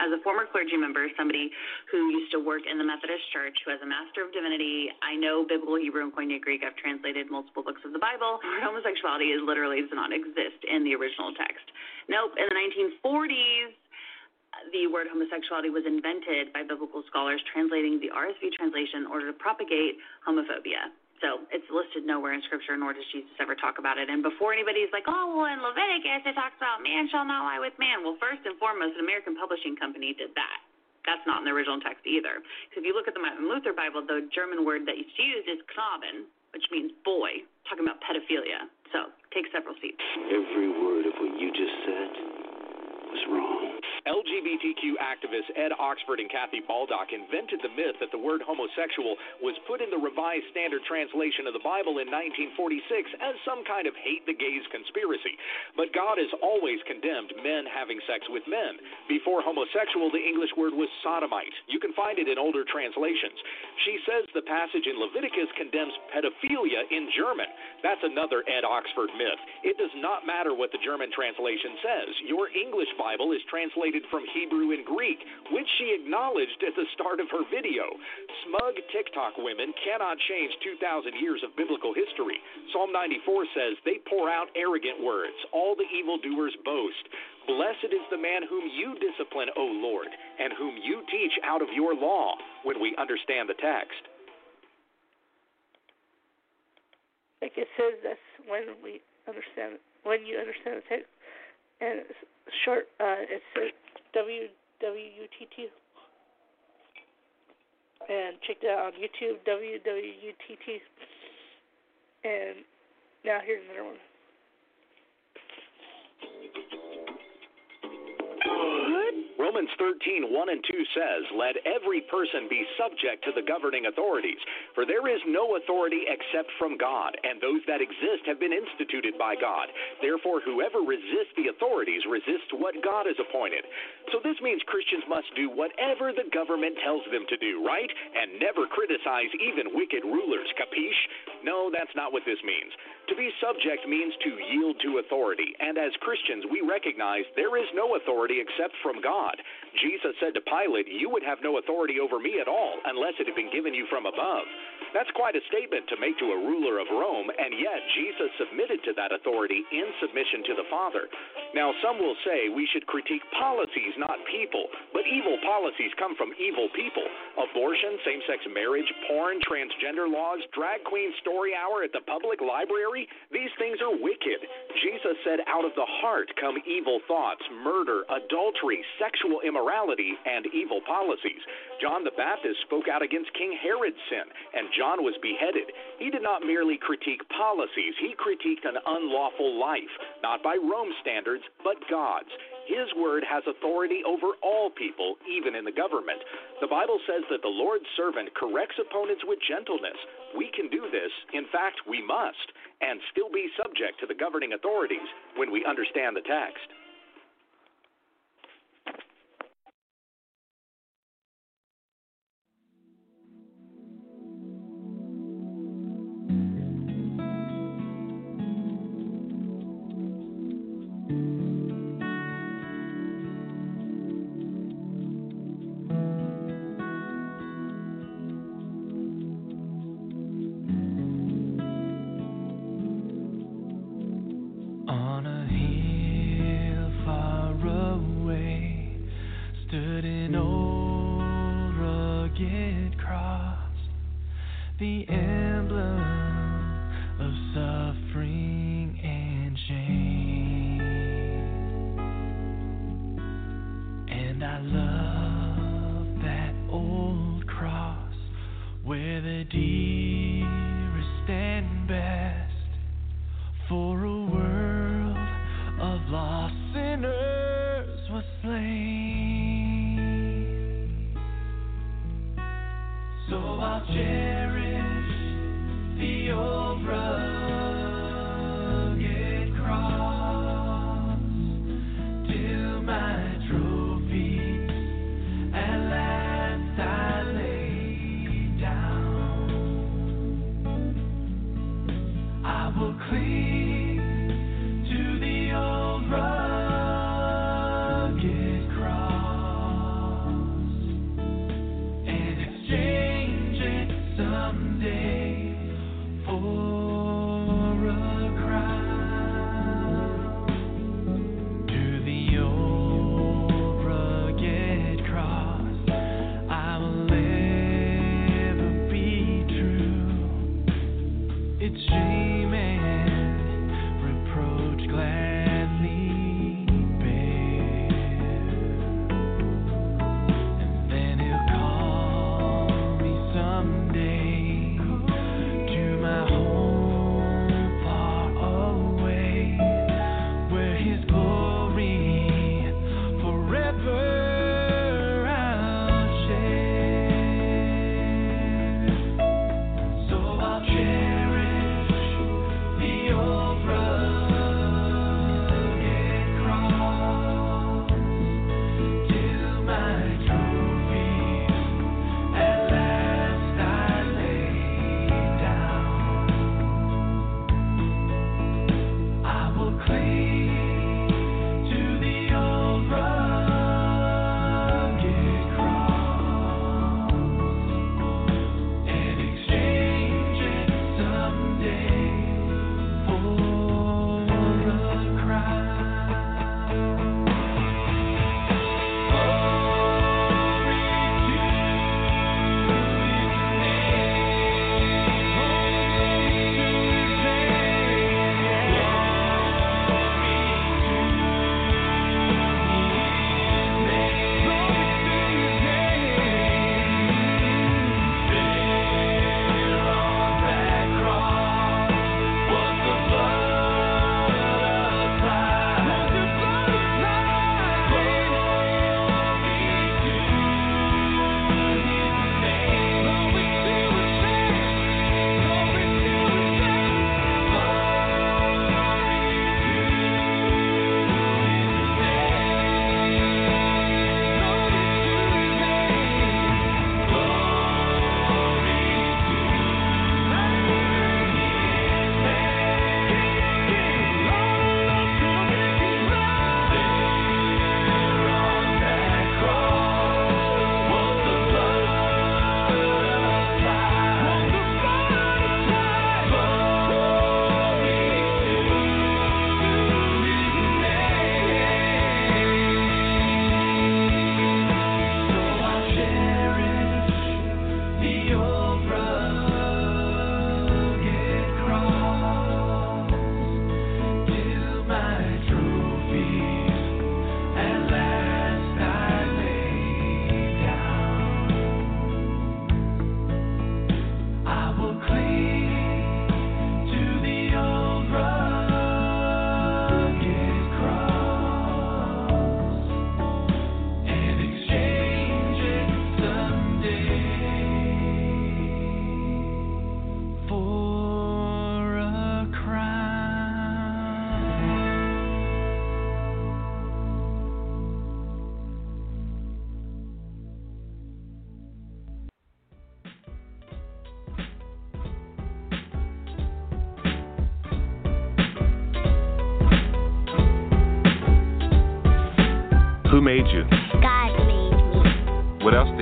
as a former clergy member, somebody who used to work in the Methodist Church, who has a Master of Divinity, I know Biblical Hebrew and Koine Greek. I've translated multiple books of the Bible. Homosexuality is literally does not exist in the original text. Nope. In the 1940s, the word homosexuality was invented by biblical scholars translating the RSV translation in order to propagate homophobia. So it's listed nowhere in Scripture, nor does Jesus ever talk about it. And before anybody's like, oh, well, in Leviticus it talks about man shall not lie with man. Well, first and foremost, an American publishing company did that. That's not in the original text either. Because if you look at the Martin Luther Bible, the German word that it's used is Knaben, which means boy, talking about pedophilia. So take several seats. Every word of what you just said was wrong. LGBTQ activists Ed Oxford and Kathy Baldock invented the myth that the word homosexual was put in the Revised Standard Translation of the Bible in 1946 as some kind of hate the gays conspiracy. But God has always condemned men having sex with men. Before homosexual, the English word was sodomite. You can find it in older translations. She says the passage in Leviticus condemns pedophilia in German. That's another Ed Oxford myth. It does not matter what the German translation says. Your English Bible is translated from Hebrew and Greek, which she acknowledged at the start of her video. Smug TikTok women cannot change 2,000 years of biblical history. Psalm 94 says, They pour out arrogant words, all the evildoers boast. Blessed is the man whom you discipline, O Lord, and whom you teach out of your law, when we understand the text. Like it says, that's when we understand, when you understand the text. And it's short, uh, it's uh, W W U T T. And check that out on YouTube, W W U T T. And now here's another one. Romans 13, 1 and 2 says, Let every person be subject to the governing authorities, for there is no authority except from God, and those that exist have been instituted by God. Therefore, whoever resists the authorities resists what God has appointed. So this means Christians must do whatever the government tells them to do, right? And never criticize even wicked rulers, capiche? No, that's not what this means. To be subject means to yield to authority, and as Christians, we recognize there is no authority except from God. Jesus said to Pilate, You would have no authority over me at all unless it had been given you from above. That's quite a statement to make to a ruler of Rome, and yet Jesus submitted to that authority in submission to the Father. Now, some will say we should critique policies, not people, but evil policies come from evil people. Abortion, same sex marriage, porn, transgender laws, drag queen story hour at the public library, these things are wicked. Jesus said, Out of the heart come evil thoughts, murder, adultery, sexual immorality, and evil policies. John the Baptist spoke out against King Herod's sin, and John was beheaded. He did not merely critique policies, he critiqued an unlawful life, not by Rome standards, but God's. His word has authority over all people, even in the government. The Bible says that the Lord's servant corrects opponents with gentleness. We can do this, in fact, we must, and still be subject to the governing authorities when we understand the text.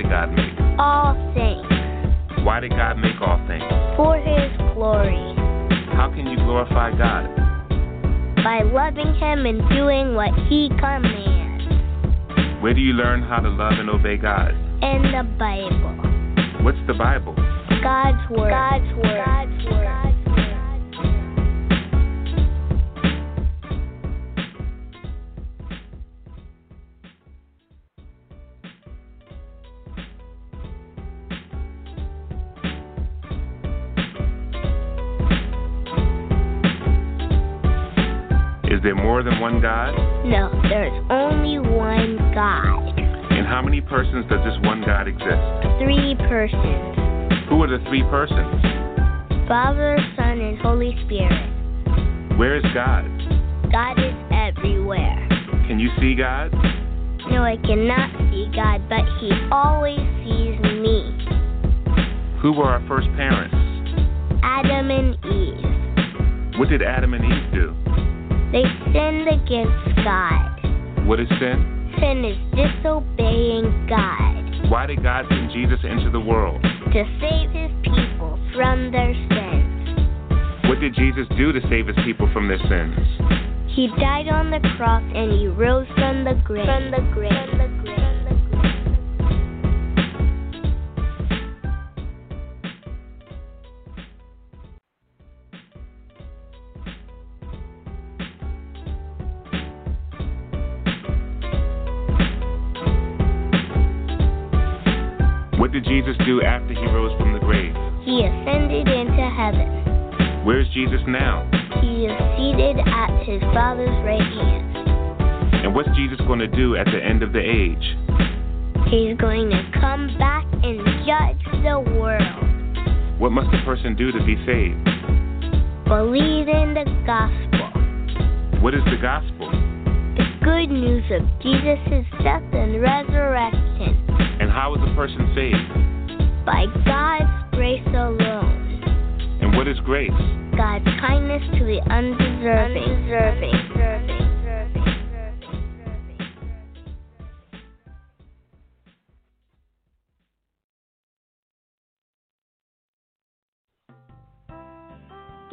Did God make? all things Why did God make all things? for His glory How can you glorify God? by loving Him and doing what He commands Where do you learn how to love and obey God? in the Bible. What's the Bible? God's word. God's word. God's word. More than one God? No, there's only one God. And how many persons does this one God exist? Three persons. Who are the three persons? Father, Son, and Holy Spirit. Where is God? God is everywhere. Can you see God? No, I cannot see God, but He always sees me. Who were our first parents? Adam and Eve. What did Adam and Eve do? They sinned against God. What is sin? Sin is disobeying God Why did God send Jesus into the world? to save His people from their sins. What did Jesus do to save his people from their sins? He died on the cross and He rose from the grave. From the grave. From the grave. Going to do at the end of the age? He's going to come back and judge the world. What must a person do to be saved? Believe in the gospel. What is the gospel? The good news of Jesus' death and resurrection. And how is a person saved? By God's grace alone. And what is grace? God's kindness to the undeserving. undeserving.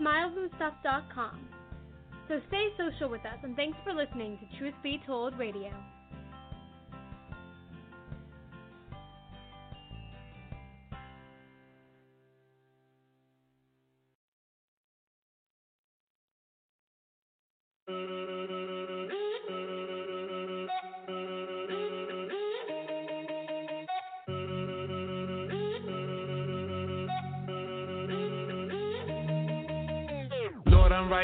Smilesandstuff.com. So stay social with us and thanks for listening to Truth Be Told Radio.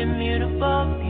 Immutable, beautiful.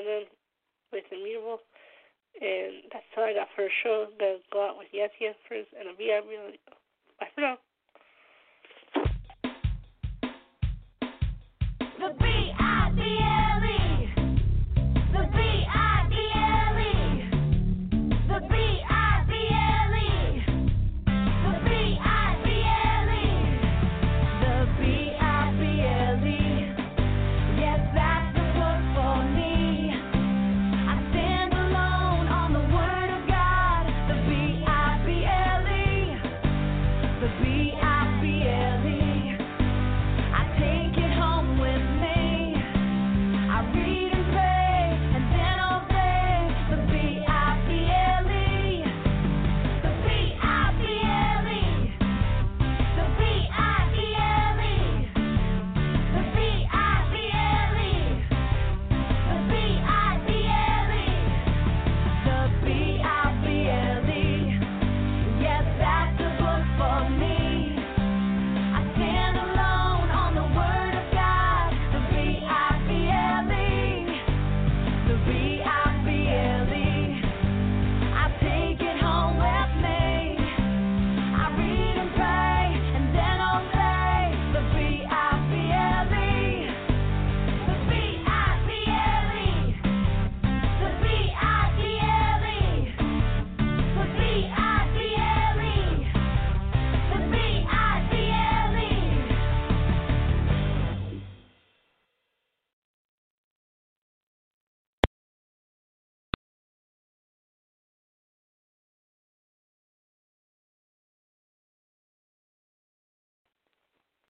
Brennan with Immutable. And that's all I got for a show. Gonna go out with Yes Yes first, and I'll be out. Bye for now. The B.I.